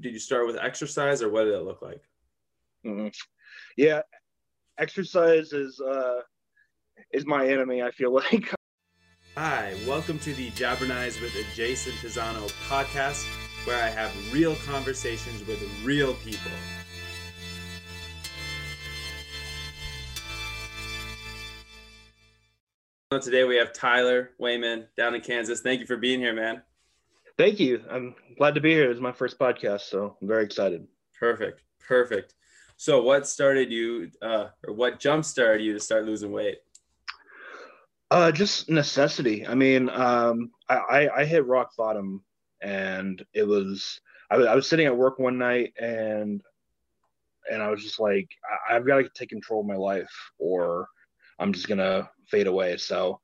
did you start with exercise or what did it look like? Mm-hmm. Yeah, exercise is uh, is my enemy. I feel like. Hi, welcome to the Jabbernize with Jason Tizano podcast, where I have real conversations with real people. So Today we have Tyler Wayman down in Kansas. Thank you for being here, man. Thank you. I'm glad to be here. It's my first podcast, so I'm very excited. Perfect. Perfect. So, what started you, uh, or what jump started you to start losing weight? Uh, just necessity. I mean, um, I, I, hit rock bottom, and it was I, was I was sitting at work one night, and and I was just like, I, I've got to take control of my life, or I'm just gonna fade away. So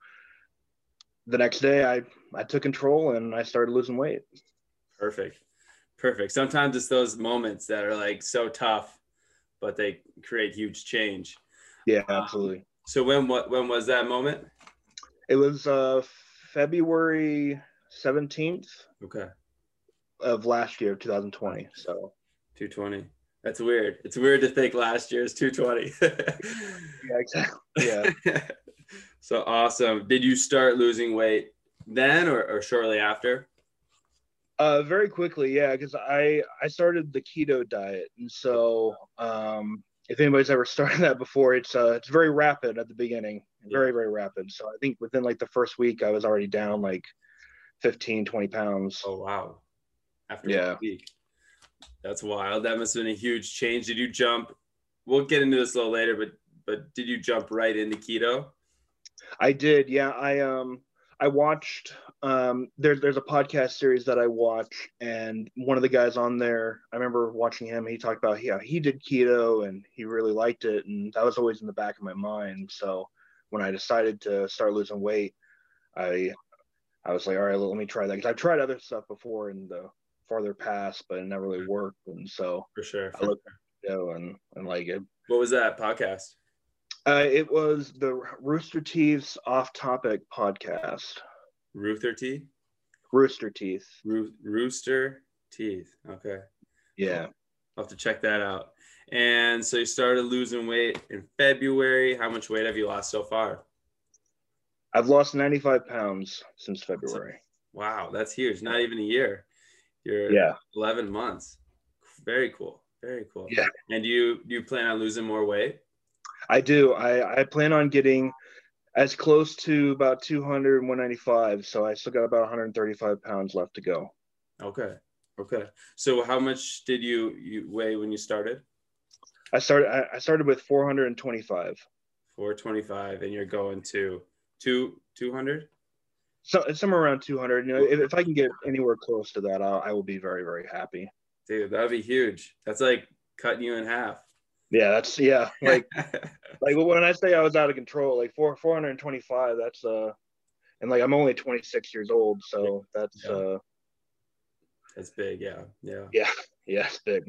the next day I, I took control and I started losing weight. Perfect. Perfect. Sometimes it's those moments that are like so tough, but they create huge change. Yeah, um, absolutely. Um, so when what when was that moment? It was uh February 17th. Okay. Of last year, 2020. So 220. That's weird. It's weird to think last year is 220. yeah, exactly. Yeah. So awesome. Did you start losing weight then or, or shortly after? Uh, very quickly, yeah, because I I started the keto diet, and so um, if anybody's ever started that before, it's uh, it's very rapid at the beginning, very very rapid. So I think within like the first week, I was already down like 15, 20 pounds. Oh wow! After yeah. week, that's wild. That must have been a huge change. Did you jump? We'll get into this a little later, but but did you jump right into keto? I did. Yeah. I um I watched um there's there's a podcast series that I watch and one of the guys on there, I remember watching him, he talked about yeah, he did keto and he really liked it and that was always in the back of my mind. So when I decided to start losing weight, I I was like, all right, let me try that because I've tried other stuff before in the farther past, but it never really worked. And so for sure, for I looked sure. and and like it. What was that podcast? Uh, it was the Rooster Teeth's Off Topic podcast. Rooster Teeth. Rooster Teeth. Ro- Rooster Teeth. Okay. Yeah. I'll have to check that out. And so you started losing weight in February. How much weight have you lost so far? I've lost 95 pounds since February. Wow, that's huge. Not even a year. You're yeah. 11 months. Very cool. Very cool. Yeah. And do you do you plan on losing more weight? I do. I, I plan on getting as close to about 200 195. So I still got about 135 pounds left to go. Okay. Okay. So how much did you, you weigh when you started? I started I, started with 425. 425 and you're going to two 200? So somewhere around 200. You know, if, if I can get anywhere close to that, I'll, I will be very, very happy. Dude, that'd be huge. That's like cutting you in half. Yeah, that's yeah. Like like when I say I was out of control, like four four hundred and twenty five. That's uh, and like I'm only twenty six years old, so that's yeah. uh, that's big. Yeah, yeah, yeah, yeah. It's big.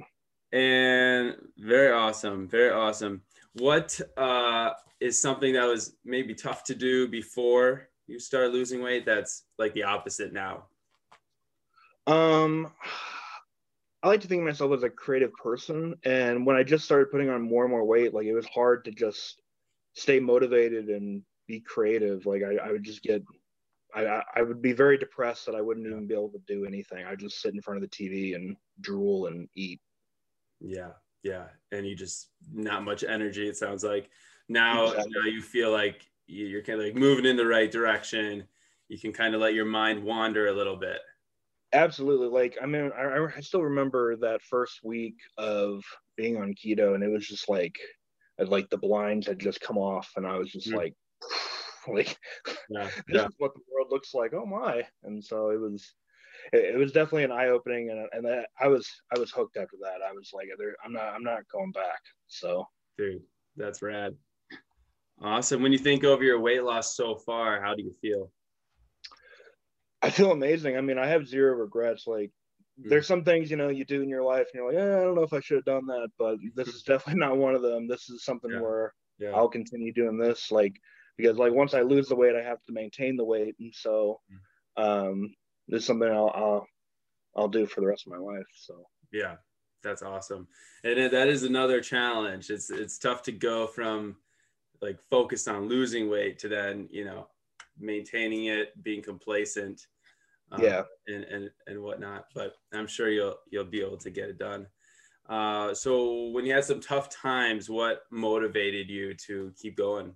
And very awesome, very awesome. What uh is something that was maybe tough to do before you start losing weight? That's like the opposite now. Um I like to think of myself as a creative person. And when I just started putting on more and more weight, like it was hard to just stay motivated and be creative. Like I, I would just get, I, I would be very depressed that I wouldn't even be able to do anything. I'd just sit in front of the TV and drool and eat. Yeah. Yeah. And you just not much energy. It sounds like now, exactly. now you feel like you're kind of like moving in the right direction. You can kind of let your mind wander a little bit. Absolutely. Like, I mean, I, I still remember that first week of being on keto, and it was just like, I like the blinds had just come off, and I was just mm-hmm. like, like, yeah, this yeah. is what the world looks like. Oh my! And so it was, it, it was definitely an eye opening, and and that, I was I was hooked after that. I was like, I'm not I'm not going back. So, dude, that's rad. Awesome. When you think over your weight loss so far, how do you feel? I feel amazing. I mean, I have zero regrets. Like, mm. there's some things you know you do in your life, and you're like, yeah, I don't know if I should have done that, but this is definitely not one of them. This is something yeah. where yeah. I'll continue doing this, like because like once I lose the weight, I have to maintain the weight, and so mm. um, this is something I'll, I'll I'll do for the rest of my life. So Yeah, that's awesome. And that is another challenge. It's it's tough to go from like focused on losing weight to then you know maintaining it, being complacent, um, yeah, and and and whatnot. But I'm sure you'll you'll be able to get it done. Uh, so when you had some tough times, what motivated you to keep going?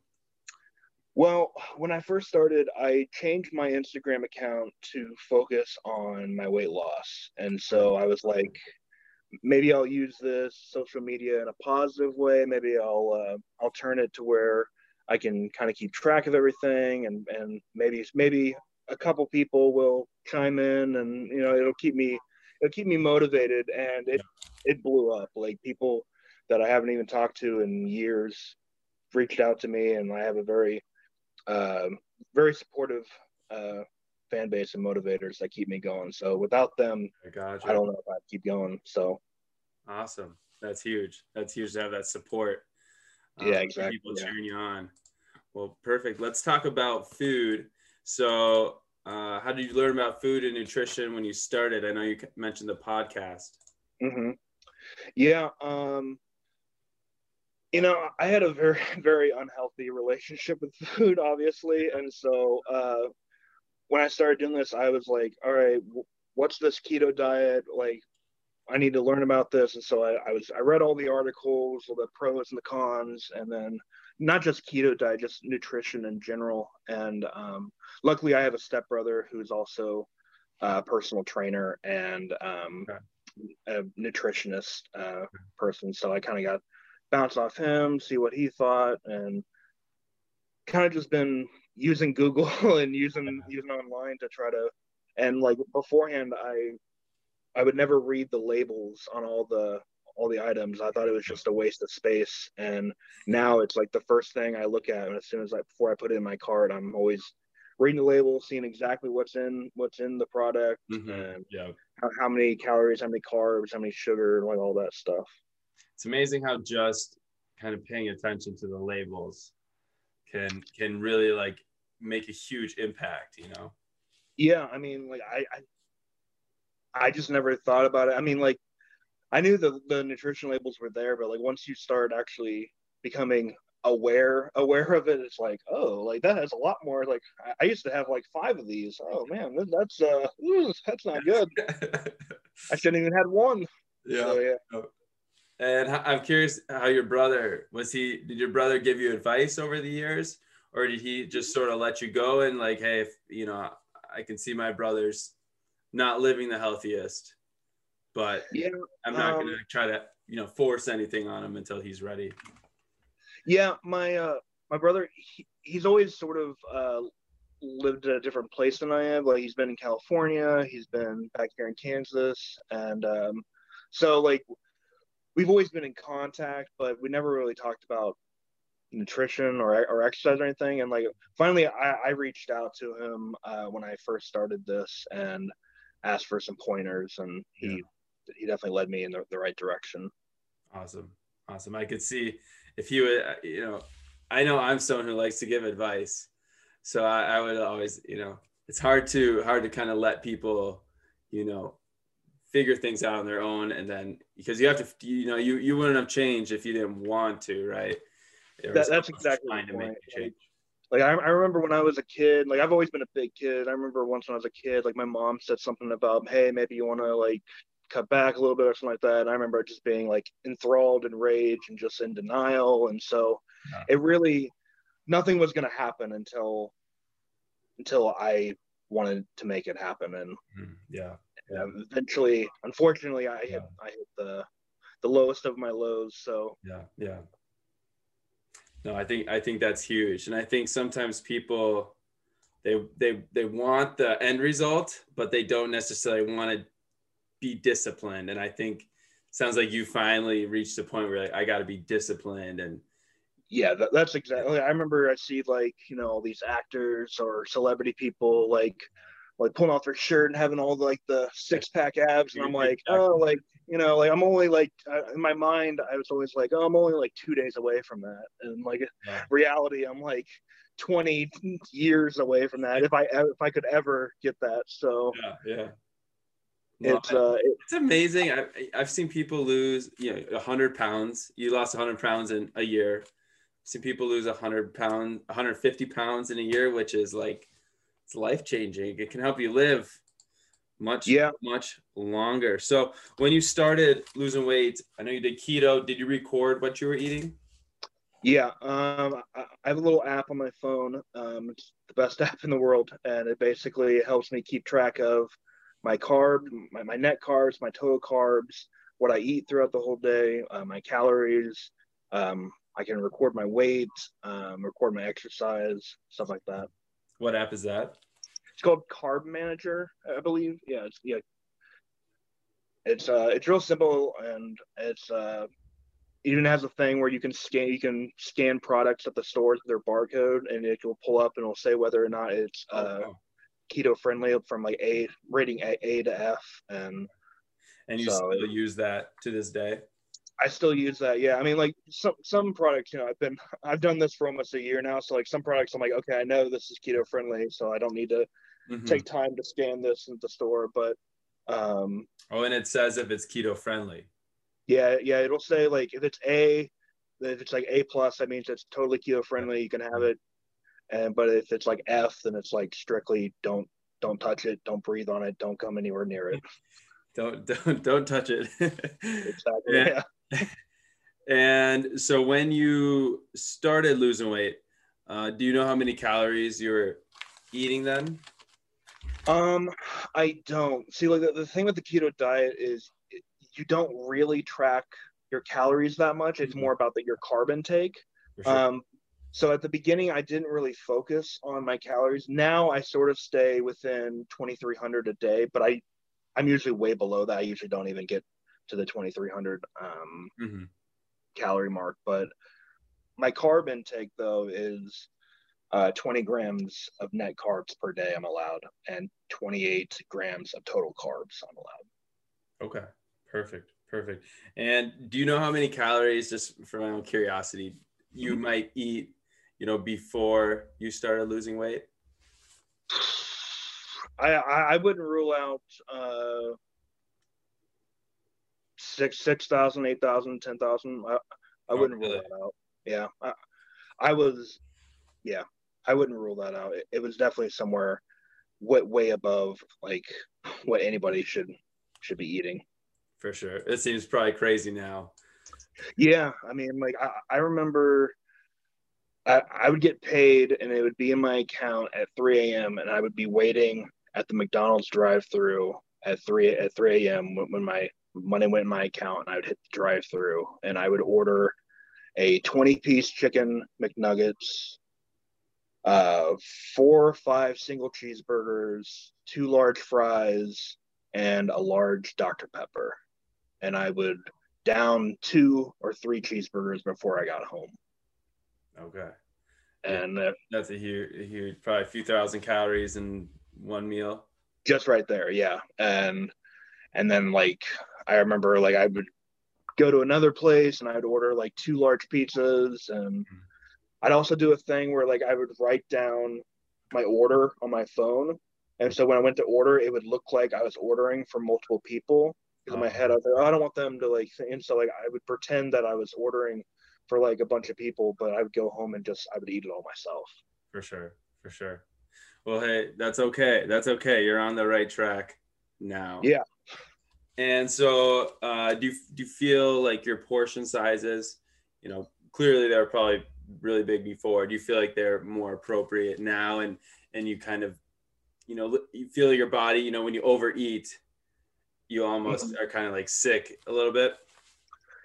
Well, when I first started, I changed my Instagram account to focus on my weight loss. And so I was like, maybe I'll use this social media in a positive way. Maybe I'll uh, I'll turn it to where I can kind of keep track of everything, and and maybe maybe a couple people will chime in, and you know it'll keep me it'll keep me motivated. And it it blew up. Like people that I haven't even talked to in years reached out to me, and I have a very uh, very supportive uh, fan base and motivators that keep me going. So without them, I. I don't know if I'd keep going. So awesome. That's huge. That's huge to have that support. Um, yeah, exactly. People yeah. cheering you on. Well, perfect. Let's talk about food. So, uh, how did you learn about food and nutrition when you started? I know you mentioned the podcast. Mm-hmm. Yeah. Um, you know, I had a very, very unhealthy relationship with food, obviously. And so, uh, when I started doing this, I was like, all right, what's this keto diet? Like, I need to learn about this. And so I, I, was, I read all the articles, all the pros and the cons, and then not just keto diet, just nutrition in general. And um, luckily, I have a stepbrother who's also a personal trainer and um, okay. a nutritionist uh, person. So I kind of got bounced off him, see what he thought, and kind of just been using Google and using using online to try to and like beforehand I I would never read the labels on all the all the items. I thought it was just a waste of space. And now it's like the first thing I look at and as soon as I before I put it in my cart, I'm always reading the label, seeing exactly what's in what's in the product mm-hmm. and yeah. how, how many calories, how many carbs, how many sugar, and like all that stuff. It's amazing how just kind of paying attention to the labels can can really like make a huge impact you know yeah i mean like i i, I just never thought about it. I mean like i knew the the nutrition labels were there but like once you start actually becoming aware aware of it it's like oh like that has a lot more like i, I used to have like five of these. Oh man that's uh ooh, that's not good. I shouldn't even had one. Yeah, so, yeah. And I'm curious how your brother was he did your brother give you advice over the years? Or did he just sort of let you go and like hey if you know I can see my brother's not living the healthiest but yeah I'm not um, going to try to you know force anything on him until he's ready. Yeah, my uh my brother he, he's always sort of uh lived at a different place than I have. Like he's been in California, he's been back here in Kansas and um so like we've always been in contact, but we never really talked about nutrition or, or exercise or anything. And like finally, I, I reached out to him uh, when I first started this and asked for some pointers, and he yeah. he definitely led me in the, the right direction. Awesome, awesome. I could see if you would, uh, you know, I know I'm someone who likes to give advice, so I, I would always, you know, it's hard to hard to kind of let people, you know, figure things out on their own and then because you have to you know you you wouldn't have changed if you didn't want to right that, that's exactly trying to make a change like I, I remember when i was a kid like i've always been a big kid i remember once when i was a kid like my mom said something about hey maybe you want to like cut back a little bit or something like that and i remember just being like enthralled in rage and just in denial and so yeah. it really nothing was going to happen until until i wanted to make it happen and mm, yeah yeah, eventually, unfortunately, I hit yeah. I hit the the lowest of my lows. So yeah, yeah. No, I think I think that's huge, and I think sometimes people they they they want the end result, but they don't necessarily want to be disciplined. And I think sounds like you finally reached the point where like, I got to be disciplined and yeah that, that's exactly i remember i see like you know all these actors or celebrity people like like pulling off their shirt and having all the, like the six pack abs, and I'm like, oh, like you know, like I'm only like uh, in my mind, I was always like, oh, I'm only like two days away from that, and like yeah. reality, I'm like 20 years away from that if I if I could ever get that. So yeah, yeah. it's uh, it, it's amazing. I, I've seen people lose, you know, hundred pounds. You lost hundred pounds in a year. I've seen people lose hundred pound, 150 pounds in a year, which is like it's life changing. It can help you live much, Yeah. much longer. So when you started losing weight, I know you did keto. Did you record what you were eating? yeah. Um, I, have a little app on my phone. Um, it's the best app in the world, and it basically helps me keep track of my carb, my, my net carbs, my total carbs, what I eat throughout the whole day, uh, my calories. Um, I can record my weight, um, record my exercise, stuff like that. What app is that? It's called Carb Manager, I believe. Yeah, it's yeah. It's uh, it's real simple, and it's uh, it even has a thing where you can scan you can scan products at the stores with their barcode, and it will pull up and it'll say whether or not it's uh, Oh, keto friendly from like A rating A, A to F, and And you so- still use that to this day? I still use that. Yeah, I mean, like some some products, you know, I've been I've done this for almost a year now. So like some products, I'm like, okay, I know this is keto friendly, so I don't need to Mhm. take time to scan this at the store. But um, Oh, and it says if it's keto friendly. yeah, yeah, it'll say like if it's A, if it's like A plus, that means it's totally keto friendly. You can have it, and but if it's like F, then it's like strictly don't don't touch it, don't breathe on it, don't come anywhere near it. Don't don't don't touch it. Exactly. Yeah. Yeah. and so when you started losing weight, uh, do you know how many calories you were eating then? Um, I don't see. Like the, the thing with the keto diet is it, you don't really track your calories that much. It's Mhm. more about the, your carb intake. Sure. Um, so at the beginning, I didn't really focus on my calories. Now I sort of stay within 2,300 a day, but I, I'm usually way below that. I usually don't even get to the 2,300 um, Mhm. calorie mark. But my carb intake though is uh, 20 grams of net carbs per day. I'm allowed, and 28 grams of total carbs I'm allowed. Okay. Perfect. Perfect. And do you know how many calories, just for my own curiosity, you Mm-hmm. might eat, you know, before you started losing weight? I I, I wouldn't rule out uh, six six thousand, eight thousand, ten thousand. I, I Oh, wouldn't really? rule that out. Yeah, I, I was, yeah, I wouldn't rule that out. It, it was definitely somewhere way way above like what anybody should should be eating. For sure. It seems probably crazy now. Yeah, I mean, like I, I remember I, I would get paid and it would be in my account at 3 a.m. and I would be waiting at the McDonald's drive-through at 3 at 3 a.m. when, when my money went in my account and I would hit the drive-through and I would order a 20-piece chicken McNuggets, uh, four or five single cheeseburgers, two large fries, and a large Dr. Pepper. And I would down two or three cheeseburgers before I got home. Okay. And uh, That's a huge, a huge, probably a few thousand calories in one meal. just right there, yeah. And and then like I remember like I would go to another place and I'd order like two large pizzas and I'd also do a thing where like I would write down my order on my phone. And so when I went to order, it would look like I was ordering for multiple people. Because in my head, I was like, oh, I don't want them to like, think. and so like I would pretend that I was ordering for like a bunch of people, but I would go home and just I would eat it all myself. For sure. For sure. Well, hey, that's okay. That's okay. You're on the right track now. Yeah. And so, uh, do you, do you feel like your portion sizes, you know, clearly they're probably really big before. Do you feel like they're more appropriate now? And, and you kind of, you know, you feel your body, you know, when you overeat, you almost are kind of like sick a little bit.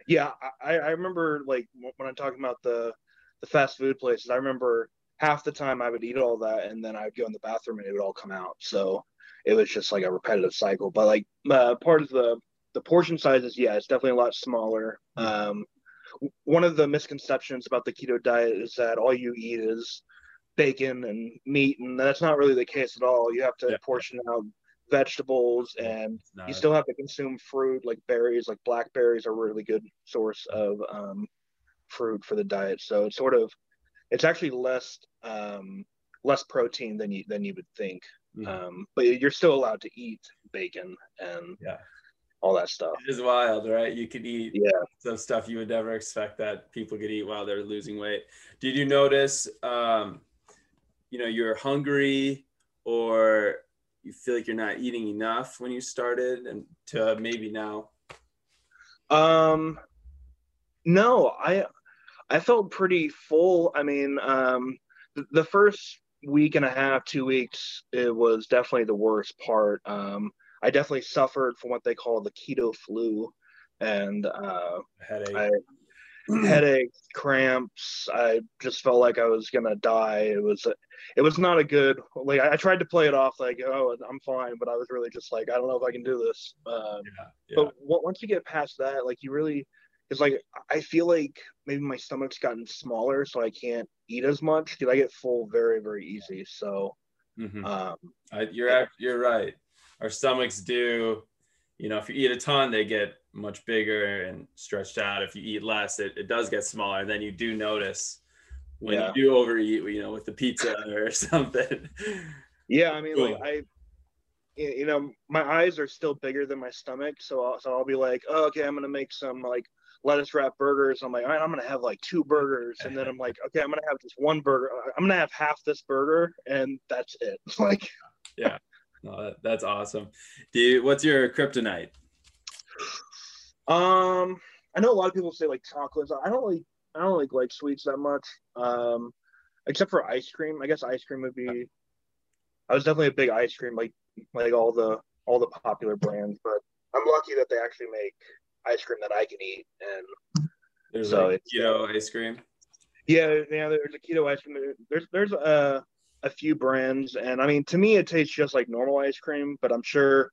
Yeah, I, I remember like when I'm talking about the the fast food places, I remember half the time I would eat all that and then I would go in the bathroom and it would all come out. So it was just like a repetitive cycle. But like uh, part of the the portion sizes, yeah, it's definitely a lot smaller. Um, one of the misconceptions about the keto diet is that all you eat is bacon and meat, and that's not really the case at all. You have to Yeah. portion out vegetables and you still have to consume fruit like berries like blackberries are a really good source of um, fruit for the diet so it's sort of it's actually less um, less protein than you than you would think Mhm. um, but you're still allowed to eat bacon and yeah, all that stuff. It is wild, right? You could eat yeah. some stuff you would never expect that people could eat while they're losing weight. Did you notice, um, you know, you're hungry or you feel like you're not eating enough when you started and to maybe now? Um, no, I, I felt pretty full. I mean, um, the, the first week and a half, two weeks, it was definitely the worst part. Um, I definitely suffered from what they call the keto flu, and uh, headache, I, headache, cramps. I just felt like I was gonna die. It was, it was not a good. Like I tried to play it off like, oh, I'm fine, but I was really just like, I don't know if I can do this. Um, yeah, yeah. But once you get past that, like you really, it's like I feel like maybe my stomach's gotten smaller, so I can't eat as much because I get full very, very easy. So, mm-hmm. um, I, you're you're right our stomachs do. You know if you eat a ton they get much bigger and stretched out. If you eat less it, it does get smaller. And then you do notice when yeah. you do overeat you know with the pizza or something. Yeah i mean cool. like i you know my eyes are still bigger than my stomach. So I'll, so I'll be like oh, okay i'm gonna make some like lettuce wrap burgers. I'm like all right i'm gonna have like two burgers. And then i'm like okay i'm gonna have just one burger. I'm gonna have half this burger and that's it. Like yeah no, that's awesome. Do you, what's your kryptonite? Um, I know a lot of people say like chocolates. I don't like I don't like like sweets that much. Um, except for ice cream. I guess ice cream would be. I was definitely a big ice cream like like all the all the popular brands, but I'm lucky that they actually make ice cream that I can eat. And there's so like keto ice cream. Yeah, yeah. There's a keto ice cream. There's there's a a few brands, and I mean, to me, it tastes just like normal ice cream. But I'm sure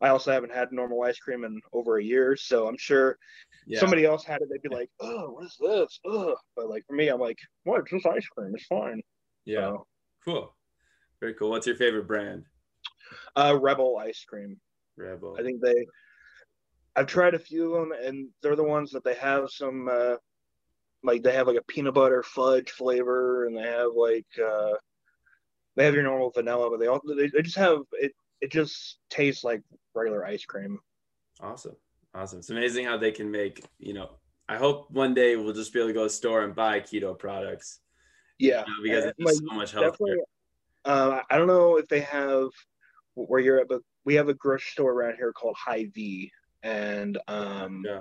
I also haven't had normal ice cream in over a year, so I'm sure yeah. somebody else had it, they'd be like, "Oh, what is this?" Ugh. But like for me, I'm like, "What? It's just ice cream. It's fine." Yeah. So, cool. Very cool. What's your favorite brand? Uh, Rebel ice cream. Rebel. I think they. I've tried a few of them, and they're the ones that they have some. Uh, like they have like a peanut butter fudge flavor, and they have like uh, they have your normal vanilla, but they all they, they just have it. It just tastes like regular ice cream. Awesome, awesome. It's amazing how they can make. You know, I hope one day we'll just be able to go to the store and buy keto products. Yeah, you know, because and, it's like, so much healthier. Uh, I don't know if they have where you're at, but we have a grocery store around here called Hy-Vee, and um, yeah.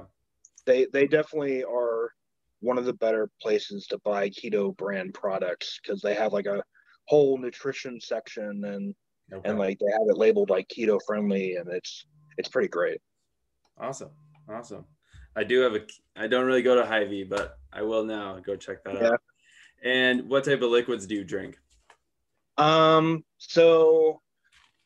they they definitely are one of the better places to buy keto brand products because they have like a whole nutrition section and okay. and like they have it labeled like keto friendly and it's it's pretty great. Awesome. Awesome. I do have a I don't really go to Hy-Vee, but I will now go check that yeah. out. And what type of liquids do you drink? Um so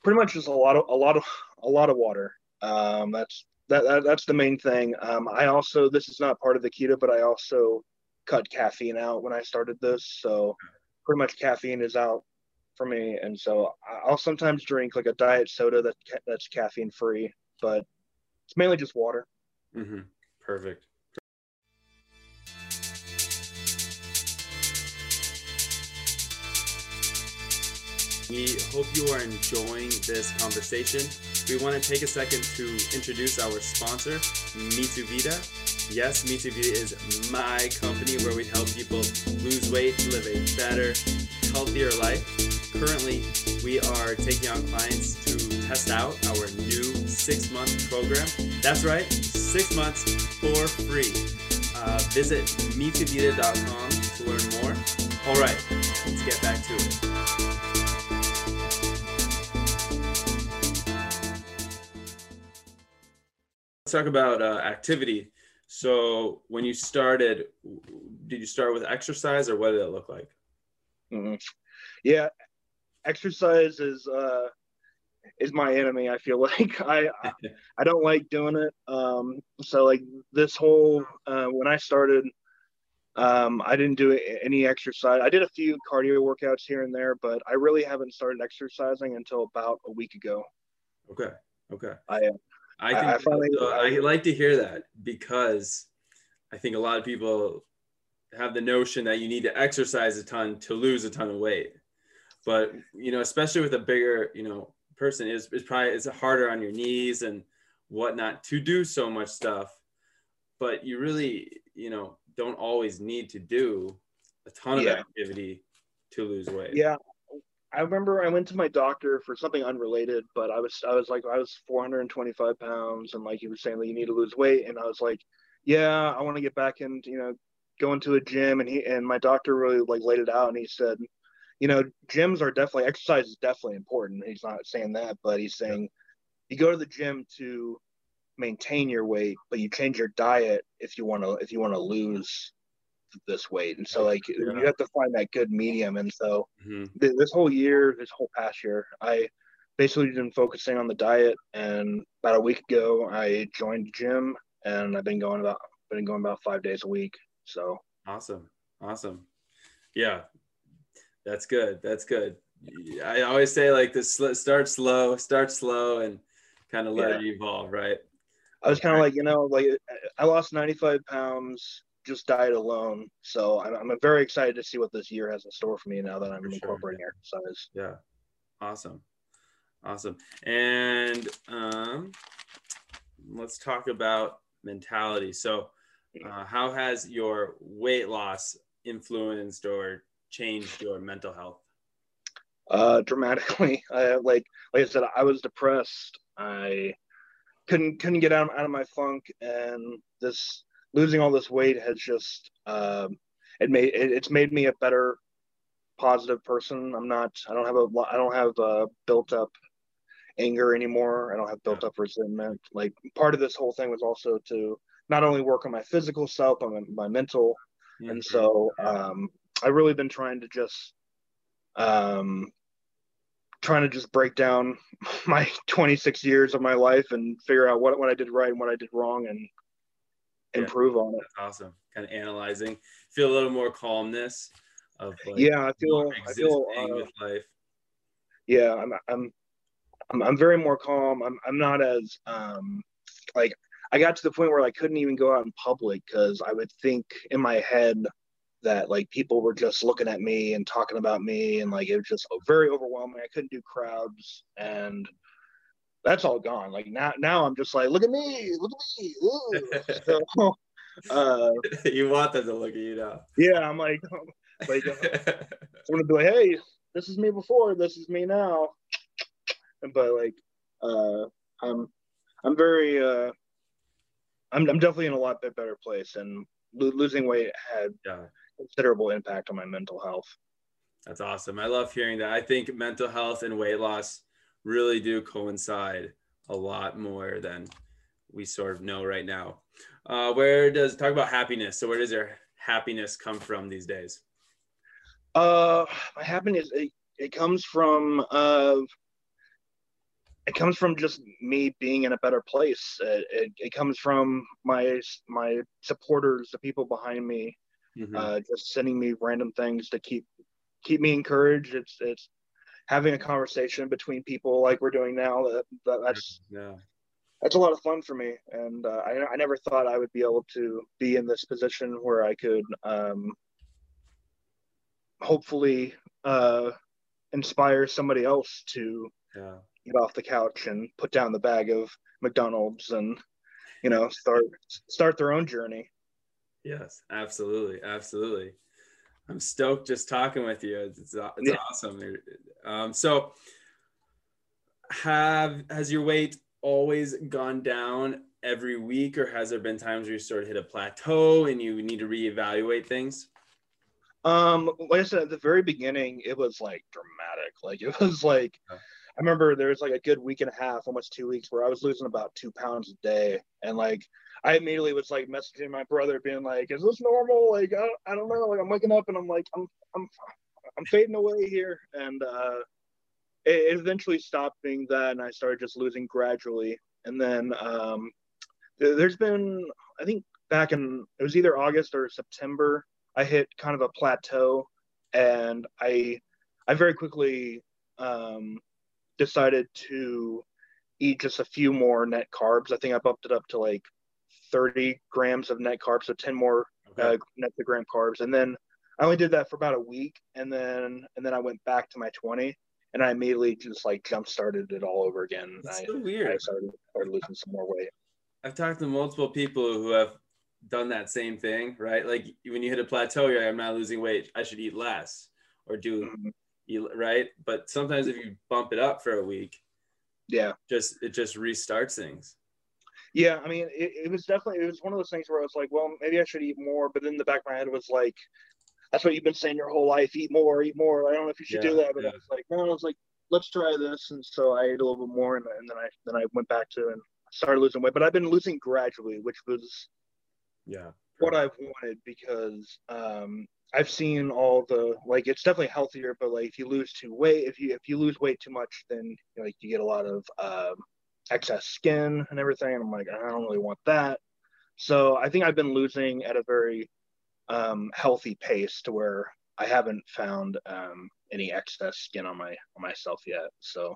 pretty much just a lot of a lot of a lot of water. Um that's that, that that's the main thing. Um I also this is not part of the keto, but I also cut caffeine out when I started this. So pretty much caffeine is out for me, and so I'll sometimes drink like a diet soda that that's caffeine free, but it's mainly just water. Mm-hmm. Perfect. We hope you are enjoying this conversation. We want to take a second to introduce our sponsor, Mituvita. Yes, Mituvita is my company where we help people lose weight, live a better, healthier life. Currently, we are taking on clients to test out our new six month program. That's right, six months for free. Uh, visit mituvita.com to learn more. All right, let's get back to it. Let's talk about uh, activity. So when you started, did you start with exercise or what did it look like? Mm-hmm. Yeah, exercise is uh, is my enemy. I feel like I I don't like doing it. Um, so like this whole uh, when I started, um, I didn't do any exercise. I did a few cardio workouts here and there, but I really haven't started exercising until about a week ago. Okay. Okay. I I think I, finally, I like to hear that because I think a lot of people have the notion that you need to exercise a ton to lose a ton of weight. But you know, especially with a bigger, you know, person is, is probably it's harder on your knees and whatnot to do so much stuff but you really you know don't always need to do a ton of Yeah. activity to lose weight Yeah. I remember I went to my doctor for something unrelated, but I was I was like I was 425 pounds and like he was saying that you need to lose weight and I was like, yeah, I want to get back into you know going to a gym and he and my doctor really like laid it out and he said, you know, gyms are definitely exercise is definitely important. He's not saying that, but he's saying you go to the gym to maintain your weight, but you change your diet if you want to if you want to lose this weight. And so like Yeah. you have to find that good medium. And so Mhm. th- this whole year, this whole past year, I basically been focusing on the diet. And about a week ago, I joined gym, and I've been going about been going about five days a week. So Awesome. Awesome. Yeah. That's good. That's good. I always say like this sl- start slow, start slow and kind of let Yeah. it evolve, right? I was kind of like, you know, like I lost 95 pounds just diet alone. So I'm, I'm very excited to see what this year has in store for me now that I'm For sure, incorporating exercise. Yeah. Awesome. Awesome. And um, let's talk about mentality. So, uh, how has your weight loss influenced or changed your mental health? uh, dramatically. I, like like I said, I was depressed. I couldn't couldn't get out, out of my funk, and this losing all this weight has just um, it made it, it's made me a better positive person. I'm not. I don't have a. I don't have uh, built up anger anymore. I don't have built up resentment. Like part of this whole thing was also to not only work on my physical self, but my, my mental and Mhm. so um, I've really been trying to just um, trying to just break down my 26 years of my life and figure out what, what I did right and what I did wrong and Yeah. improve on it. That's awesome. Kind of analyzing, feel a little more calmness of like yeah, I feel I feel uh, with life. yeah, I'm I'm I'm, I'm very more calm. I'm I'm not as um, like I got to the point where I couldn't even go out in public because I would think in my head that like people were just looking at me and talking about me and like it was just very overwhelming. I couldn't do crowds and that's all gone. Like now now I'm just like look at me, look at me. So, uh, you want them to look at you now. yeah, I'm like like uh, I'm gonna be like, hey, this is me before, this is me now. But like, uh, I'm I'm very uh, I'm I'm definitely in a lot bit better place, and lo- losing weight had yeah. considerable impact on my mental health. That's awesome. I love hearing that. I think mental health and weight loss really do coincide a lot more than we sort of know right now. Uh, where does talk about happiness? So where does your happiness come from these days? Uh, my happiness it, it comes from uh, it comes from just me being in a better place. It, it, it comes from my my supporters, the people behind me, Mhm. uh, just sending me random things to keep keep me encouraged. It's it's having a conversation between people like we're doing now. That, that that's yeah. that's a lot of fun for me, and uh, I I never thought I would be able to be in this position where I could um, hopefully uh, inspire somebody else to Yeah. get off the couch and put down the bag of McDonald's and you know start start their own journey. Yes, absolutely, absolutely. I'm stoked just talking with you. It's, it's, it's Yeah. awesome. Um, so, have has your weight always gone down every week, or has there been times where you sort of hit a plateau and you need to reevaluate things? Um, like I said at the very beginning, it was like dramatic. Like it was like. I remember there was like a good week and a half, almost two weeks, where I was losing about two pounds a day, and like I immediately was like messaging my brother, being like, "Is this normal? Like I, I don't know. Like I'm waking up and I'm like I'm I'm I'm fading away here," and uh, it, it eventually stopped being that, and I started just losing gradually, and then um, there- there's been I think back in it was either August or September I hit kind of a plateau, and I I very quickly um, decided to eat just a few more net carbs. I think I bumped it up to like 30 grams of net carbs, so 10 more Okay. uh, net to gram carbs, and then I only did that for about a week, and then and then I went back to my 20, and I immediately just like jump started it all over again. It's I, so weird. I started, started losing some more weight. I've talked to multiple people who have done that same thing, right? Like when you hit a plateau, you're like, I'm not losing weight. I should eat less or do Mhm. Eat, right? But sometimes if you bump it up for a week, Yeah. just it just restarts things. Yeah, I mean, it, it was definitely it was one of those things where I was like, well, maybe I should eat more, but then the back of my head was like, that's what you've been saying your whole life: eat more, eat more. I don't know if you should do that, but I was like, no, I was like, let's try this, and so I ate a little bit more, and, and then I then I went back to and started losing weight, but I've been losing gradually, which was Yeah. What I've wanted because um, I've seen all the like it's definitely healthier, but like if you lose too weight, if you if you lose weight too much, then like you get a lot of um, excess skin and everything. And I'm like, I don't really want that. So I think I've been losing at a very um, healthy pace to where I haven't found um, any excess skin on my on myself yet. So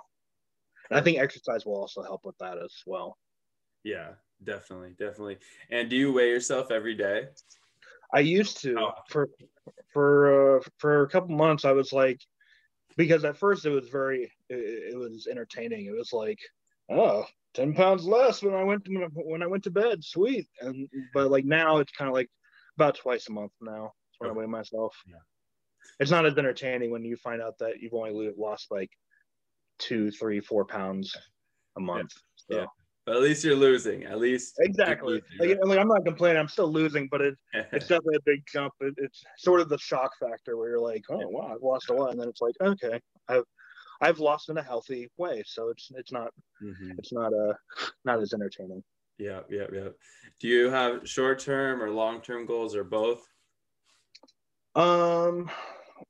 and I think exercise will also help with that as well. Yeah, definitely, definitely. And do you weigh yourself every day? I used to Oh. for for uh, for a couple months. I was like, because at first it was very it, it was entertaining. It was like, oh, 10 pounds less when I went to when I went to bed. Sweet. And but like now it's kind of like about twice a month now. When I weigh myself. Yeah. It's not as entertaining when you find out that you've only lost like two, three, four pounds a month. So. Yeah. But at least you're losing. At least Exactly. you're Like, like, I'm not complaining. I'm still losing, but it, it's definitely a big jump. It, it's sort of the shock factor where you're like, oh wow, I've lost a lot, and then it's like, okay, I've I've lost in a healthy way, so it's it's not Mhm. it's not uh not as entertaining. Yeah, yeah, yeah. Do you have short term or long term goals or both? Um,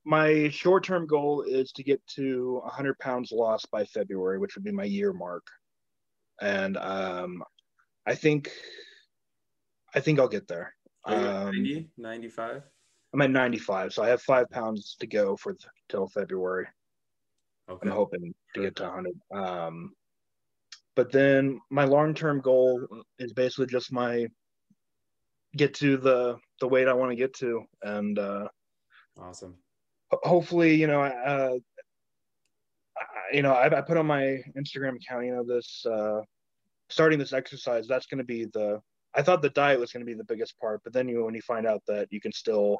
my short term goal is to get to 100 pounds lost by February, which would be my year mark, and um, I think I think I'll get there. Are you at Um, 90, 95? I'm at 95, so I have five pounds to go for th- till February. Okay. I'm hoping to get to 100. Um, but then my long-term goal is basically just my get to the the weight I want to get to, and uh, Awesome. hopefully, you know, uh, you know, I, I put on my Instagram account, you know, this uh, starting this exercise. That's going to be the. I thought the diet was going to be the biggest part, but then you when you find out that you can still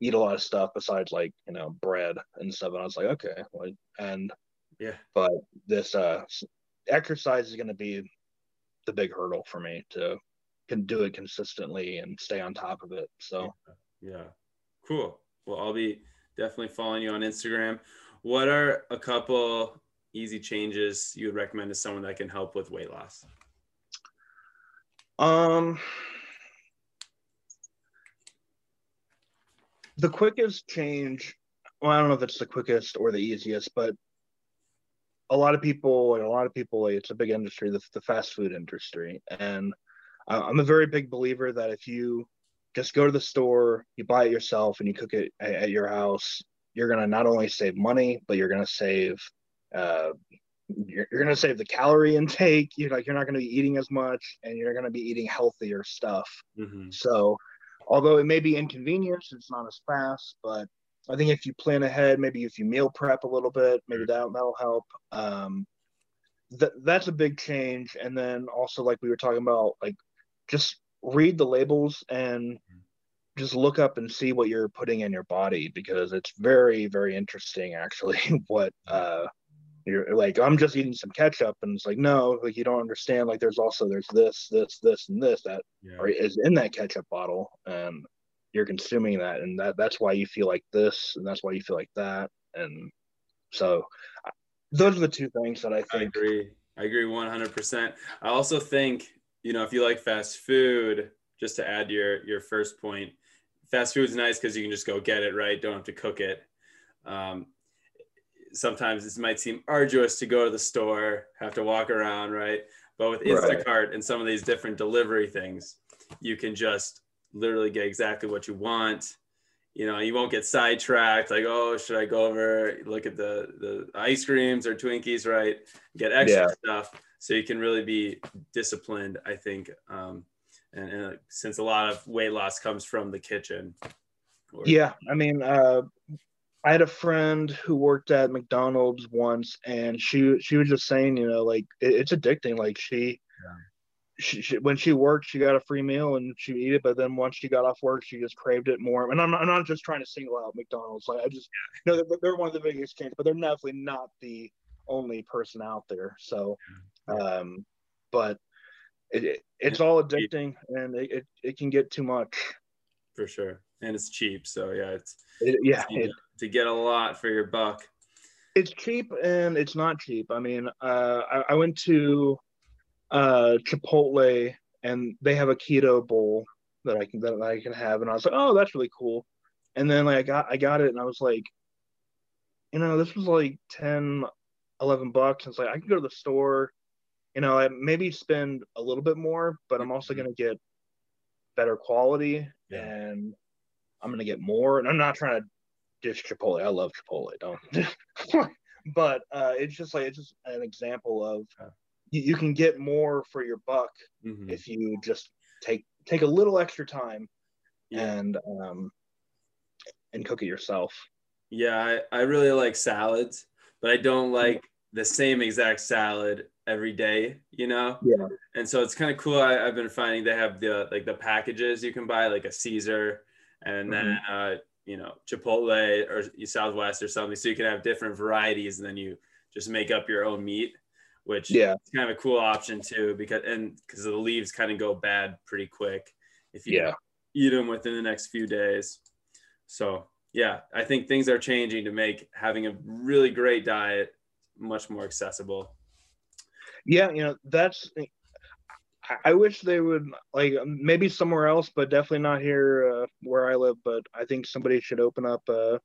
eat a lot of stuff besides like you know bread and stuff, and I was like, okay, well, and Yeah. but this uh exercise is going to be the big hurdle for me to can do it consistently and stay on top of it so Yeah. Cool. Well, I'll be definitely following you on Instagram. What are a couple easy changes you would recommend to someone that can help with weight loss? um the quickest change well i don't know if it's the quickest or the easiest but a lot of people and a lot of people it's a big industry the, the fast food industry and i'm a very big believer that if you just go to the store you buy it yourself and you cook it at, at your house you're going to not only save money but you're going to save uh, you're, you're going to save the calorie intake you're like you're not going to be eating as much and you're going to be eating healthier stuff Mm-hmm. so, although it may be inconvenient, it's not as fast, but I think if you plan ahead, maybe if you meal prep a little bit, maybe that that'll help. Um, th- that's a big change. And then also, like we were talking about, like just read the labels and just look up and see what you're putting in your body because it's very, very interesting actually what uh you're like i'm just eating some ketchup and it's like no like you don't understand like there's also there's this this this and this that Yeah. or is in that ketchup bottle and you're consuming that and that that's why you feel like this and that's why you feel like that and so those are the two things that i think I agree. I agree 100%. I also think, you know, if you like fast food, just to add your your first point, fast food's nice because you can just go get it, right? Don't have to cook it. Um, sometimes it might seem arduous to go to the store, have to walk around, right? But with Right. Instacart and some of these different delivery things, you can just literally get exactly what you want. You know, you won't get sidetracked like, oh, should I go over look at the the ice creams or Twinkies, right? Get extra Yeah. stuff so you can really be disciplined. I think, um, and, and since a lot of weight loss comes from the kitchen. Or- yeah i mean uh I had a friend who worked at McDonald's once, and she she was just saying, you know, like it, it's addicting. Like she, yeah. she, she, when she worked, she got a free meal and she eat it, but then once she got off work, she just craved it more. And I'm not, I'm not just trying to single out McDonald's. Like I just you know they're, they're one of the biggest chains, but they're definitely not the only person out there. So, um, but it, it it's all addicting, and it, it, it can get too much. For sure, and it's cheap. So yeah, it's it, yeah. It, to get a lot for your buck. It's cheap and it's not cheap. I mean, uh, I, I went to uh, Chipotle and they have a keto bowl that I can that I can have, and I was like, oh, that's really cool. And then like I got I got it, and I was like, you know, this was like 10, 11 bucks. And it's like I can go to the store, you know, I maybe spend a little bit more, but I'm also gonna get better quality yeah. and I'm gonna get more. And I'm not trying to dish Chipotle. I love Chipotle. Don't. but uh, it's just like it's just an example of you, you can get more for your buck mm-hmm. if you just take take a little extra time yeah. and um and cook it yourself. Yeah, I, I really like salads, but I don't like the same exact salad every day, you know? Yeah. And so it's kind of cool. I, have been finding they have the like the packages you can buy, like a Caesar, and mm-hmm. then uh, you know Chipotle or Southwest or something, so you can have different varieties, and then you just make up your own meat, which yeah, it's kind of a cool option too because and because the leaves kind of go bad pretty quick if you yeah. eat them within the next few days. So yeah, I think things are changing to make having a really great diet much more accessible. Yeah, you know that's I wish they would like maybe somewhere else, but definitely not here uh, where I live. But I think somebody should open up uh,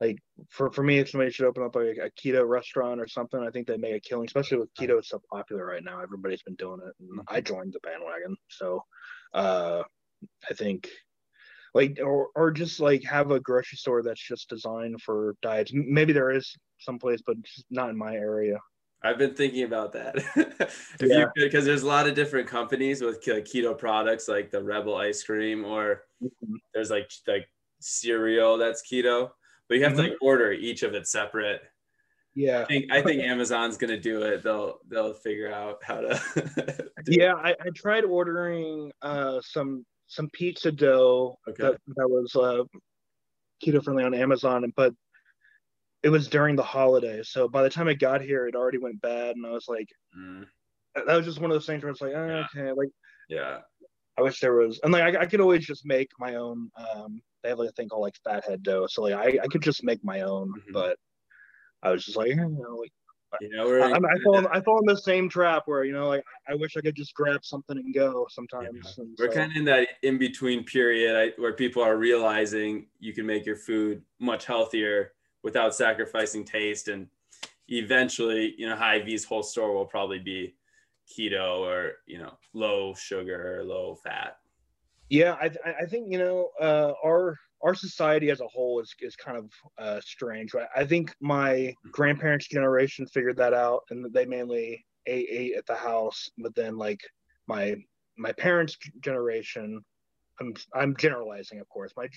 like for for me, if somebody should open up a, a keto restaurant or something, I think they make a killing, especially with keto. It's so popular right now. Everybody's been doing it, and I joined the bandwagon. So uh, I think like or or just like have a grocery store that's just designed for diets. Maybe there is someplace, but not in my area. I've been thinking about that. if yeah. you because there's a lot of different companies with keto products like the Rebel ice cream or mm-hmm. there's like like cereal that's keto, but you have mm-hmm. to like order each of it separate. Yeah. I think I think Amazon's gonna do it. They'll they'll figure out how to Yeah, I, I tried ordering uh some some pizza dough okay. that, that was uh keto friendly on Amazon, and but it was during the holidays. So by the time it got here, it already went bad, and I was like, mm. that was just one of those things where it's like, oh, yeah. okay, like, yeah. I wish there was, and like I, I could always just make my own. Um, they have like a thing called like fathead dough, so like I, I could just make my own, mm-hmm. but I was just like, you know, like you know, I, I, fall in, I fall in the same trap where you know, like I wish I could just grab something and go sometimes. Yeah. We're so. kind of in that in between period I, where people are realizing you can make your food much healthier without sacrificing taste. And eventually, you know, Hy-Vee's whole store will probably be keto or, you know, low sugar or low fat. Yeah, I, I think, you know, uh, our, our society as a whole is, is kind of uh, strange. I think my grandparents' generation figured that out and they mainly ate, ate at the house. But then, like, my my parents' generation, I'm I'm generalizing, of course. My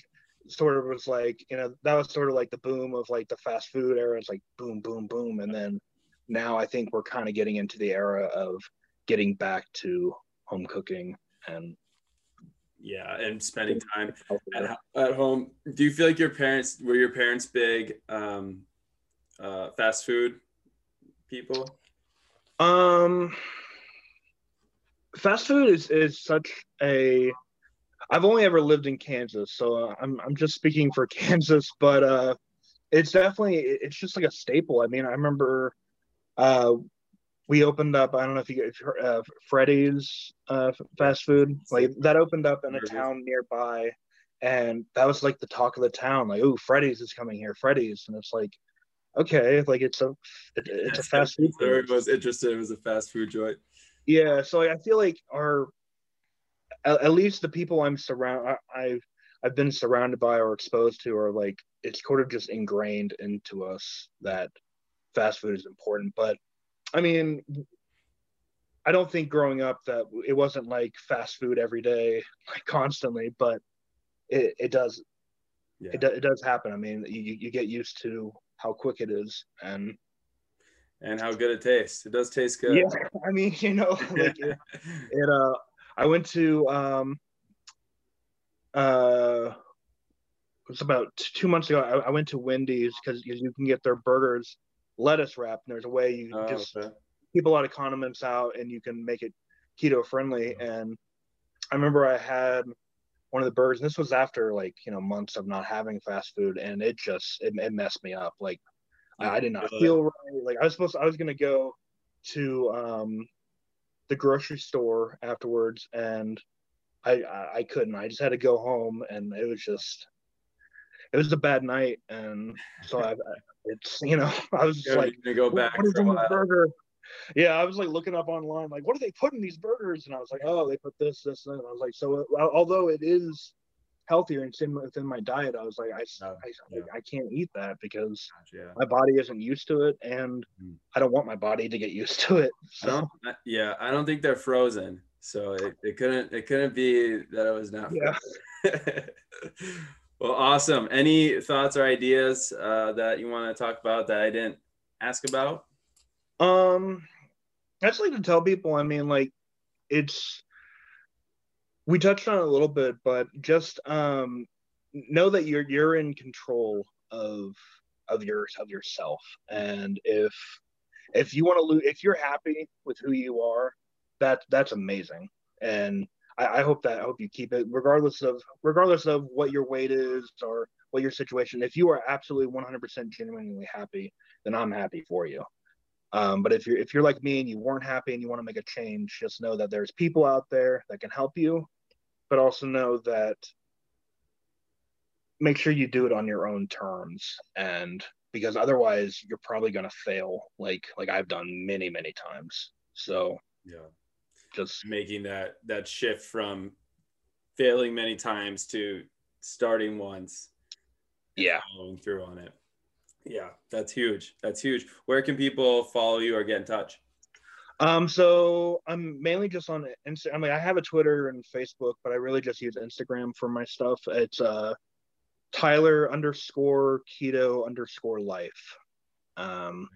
sort of was like, you know, that was sort of like the boom of like the fast food era. It's like boom, boom, boom. And then now I think we're kind of getting into the era of getting back to home cooking and yeah and spending time at, at home do you feel like your parents were your parents big um uh fast food people um fast food is is such a I've only ever lived in Kansas, so I'm I'm just speaking for Kansas, but uh, it's definitely it's just like a staple. I mean, I remember uh, we opened up. I don't know if you heard, uh, Freddy's uh, fast food like that opened up in a town nearby, and that was like the talk of the town. Like, oh, Freddy's is coming here, Freddy's, and it's like, okay, like it's a it, it's a fast food. Everyone was interested. It was a fast food joint. Yeah, so like, I feel like our at, at least the people I'm surround I've I've been surrounded by or exposed to are like it's sort of just ingrained into us that fast food is important. But I mean, I don't think growing up that it wasn't like fast food every day, like constantly, but it, it does yeah. it, it does happen. I mean, you, you get used to how quick it is and and how good it tastes. It does taste good. Yeah, I mean, you know, like it, it, uh I went to um uh it was about two months ago. I, I went to Wendy's because you can get their burgers lettuce wrapped, and there's a way you oh, just okay. keep a lot of condiments out, and you can make it keto friendly. And I remember I had one of the burgers, and this was after like you know months of not having fast food, and it just it, it messed me up. Like I, I did not feel right. Like I was supposed, to, I was gonna go to um the grocery store afterwards, and I, I I couldn't. I just had to go home, and it was just it was a bad night, and so I, it's you know I was just like to go back what, what is burger? Yeah, I was like looking up online, like what do they put in these burgers? And I was like, oh, they put this, this, and I was like, so uh, although it is healthier and in within my diet, I was like, I, I, yeah. I, can't eat that because yeah. my body isn't used to it, and mm. I don't want my body to get used to it. So I yeah, I don't think they're frozen, so it, it couldn't it couldn't be that it was not. Yeah. Well, awesome. Any thoughts or ideas uh, that you want to talk about that I didn't ask about? Um, I just like to tell people. I mean, like, it's we touched on it a little bit, but just um, know that you're you're in control of of your of yourself, and if if you want to lose, if you're happy with who you are, that that's amazing. And I, I hope that I hope you keep it regardless of regardless of what your weight is or what your situation. If you are absolutely 100% genuinely happy, then I'm happy for you. Um, but if you're if you're like me and you weren't happy and you want to make a change, just know that there's people out there that can help you, but also know that make sure you do it on your own terms. And because otherwise you're probably going to fail like like I've done many many times. So yeah. just making that that shift from failing many times to starting once yeah. following through on it. Yeah that's huge. That's huge. Where can people follow you or get in touch um so i'm mainly just on Insta- i mean i have a twitter and facebook but i really just use instagram for my stuff. It's uh tyler underscore keto underscore life. Um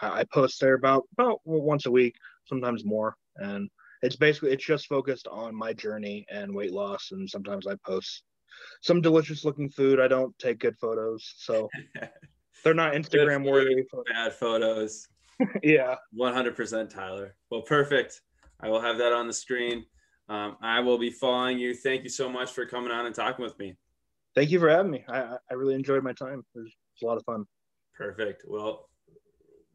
I, I post there about about once a week sometimes more. And it's basically it's just focused on my journey and weight loss. And sometimes i post some delicious looking food. I don't take good photos. So they're not instagram worthy. bad photos yeah. 100% tyler. Well perfect. I will have that on the screen. Um, i will be following you. Thank you so much for coming on and talking with me. Thank you for having me. I, I really enjoyed my time. It was, it was a lot of fun. Perfect. Well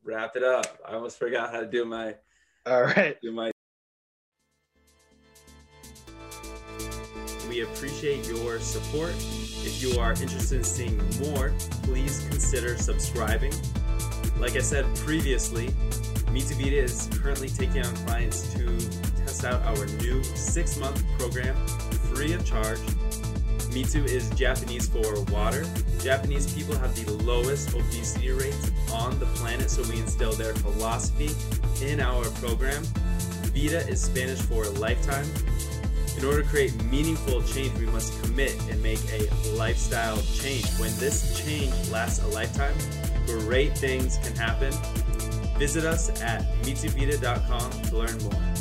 wrap it up. I almost forgot how to do my all right. do my We appreciate your support. If you are interested in seeing more, please consider subscribing. Like I said previously, Mituvita is currently taking on clients to test out our new six month program free of charge. Mitu is Japanese for water. Japanese people have the lowest obesity rates on the planet, so we instill their philosophy in our program. Vita is Spanish for lifetime. In order to create meaningful change, we must commit and make a lifestyle change. When this change lasts a lifetime, great things can happen. Visit us at mituvita.com to learn more.